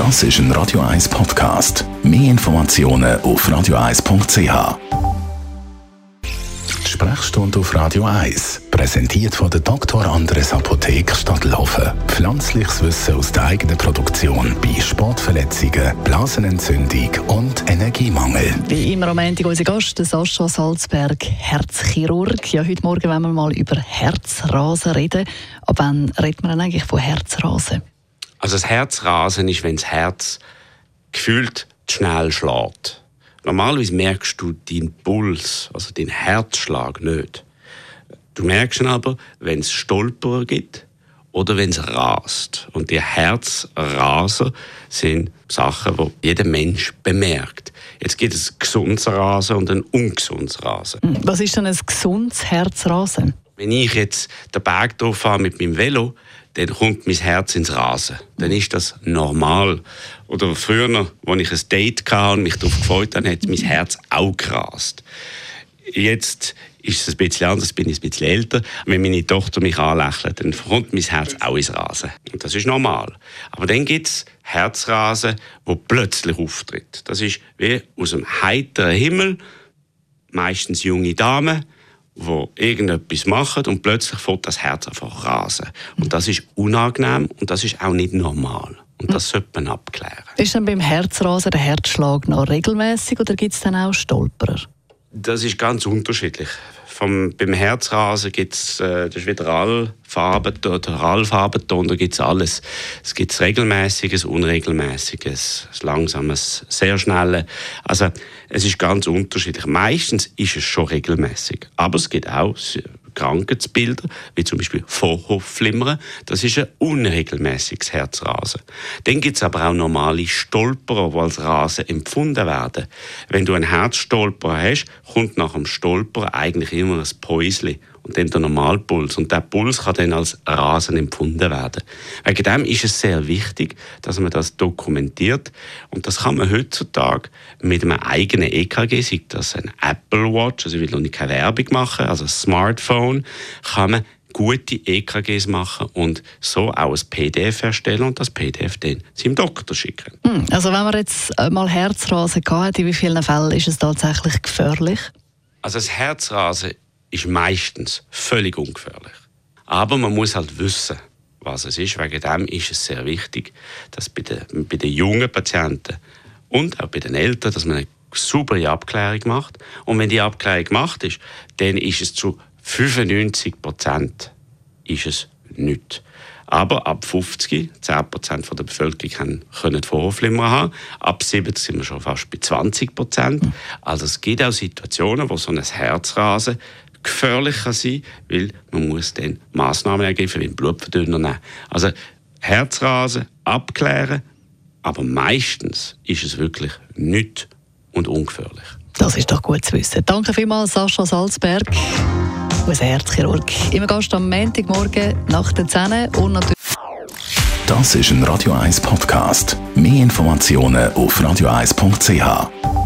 Das ist ein Radio 1 Podcast. Mehr Informationen auf radio1.ch. Sprechstunde auf Radio 1, präsentiert von der Dr. Andres Apotheke Stadtlaufen. Pflanzliches Wissen aus der eigenen Produktion bei Sportverletzungen, Blasenentzündung und Energiemangel. Wie immer am Ende unser Gast, Sascha Salzberg, Herzchirurg. Ja, heute Morgen wollen wir mal über Herzrasen reden. Aber wann redet man eigentlich von Herzrasen? Also das Herzrasen ist, wenn das Herz gefühlt schnell schlägt. Normalerweise merkst du deinen Puls, also den Herzschlag nicht. Du merkst ihn aber, wenn es Stolperer gibt oder wenn es rast. Und die Herzrasen sind Sachen, die jeder Mensch bemerkt. Jetzt gibt es ein gesundes Rasen und ein ungesundes Rasen. Was ist denn ein gesundes Herzrasen? Wenn ich jetzt den Berg fahre mit meinem Velo, dann kommt mein Herz ins Rasen. Dann ist das normal. Oder früher, als ich ein Date hatte und mich darauf gefreut habe, hat mein Herz auch gerast. Jetzt ist es ein bisschen anders, bin ich ein bisschen älter. Wenn meine Tochter mich anlächelt, dann kommt mein Herz auch ins Rasen. Und das ist normal. Aber dann gibt es Herzrasen, wo plötzlich auftritt. Das ist wie aus einem heiteren Himmel, meistens junge Damen, die irgendetwas machen und plötzlich fängt das Herz einfach rasen. Und das ist unangenehm und das ist auch nicht normal. Und das sollte man abklären. Ist dann beim Herzrasen der Herzschlag noch regelmäßig oder gibt es dann auch Stolperer? Das ist ganz unterschiedlich. Vom, beim Herzrasen gibt es, äh, das ist wieder Allfarbenton, Allfarbenton, da gibt es alles. Es gibt regelmäßiges, unregelmäßiges, langsames, sehr schnelles. Also es ist ganz unterschiedlich. Meistens ist es schon regelmäßig, aber es gibt auch Krankheitsbilder, wie zum Beispiel Vorhofflimmern, das ist ein unregelmäßiges Herzrasen. Dann gibt es aber auch normale Stolperer, die als Rasen empfunden werden. Wenn du einen Herzstolperer hast, kommt nach dem Stolper eigentlich immer ein Päusli und dann der Normalpuls. Und der Puls kann dann als Rasen empfunden werden. Wegen dem ist es sehr wichtig, dass man das dokumentiert. Und das kann man heutzutage mit einem eigenen EKG, sei das ein Apple Watch, also ich will noch nicht keine Werbung machen, also ein Smartphone, kann man gute EKGs machen und so auch ein PDF erstellen und das PDF dann seinem Doktor schicken. Hm, also wenn man jetzt mal Herzrasen hat, in wie vielen Fällen ist es tatsächlich gefährlich? Also das Herzrasen ist meistens völlig ungefährlich. Aber man muss halt wissen, was es ist. Wegen dem ist es sehr wichtig, dass bei den, bei den jungen Patienten und auch bei den Eltern, dass man eine saubere Abklärung macht. Und wenn die Abklärung gemacht ist, dann ist es zu 95 Prozent nichts. Aber ab 50, 10 Prozent der Bevölkerung können Vorhofflimmer haben. Ab 70 sind wir schon fast bei 20 Prozent. Also es gibt auch Situationen, wo so ein Herzrasen gefährlich kann sein weil man muss dann Massnahmen ergreifen, wie Blutverdünner nehmen. Also Herzrasen abklären, aber meistens ist es wirklich nicht und ungefährlich. Das ist doch gut zu wissen. Danke vielmals, Sascha Salzberg, unser Herzchirurg. Immer Gast am Montagmorgen nach den 10 und natürlich Das ist ein Radio 1 Podcast. Mehr Informationen auf radio1.ch.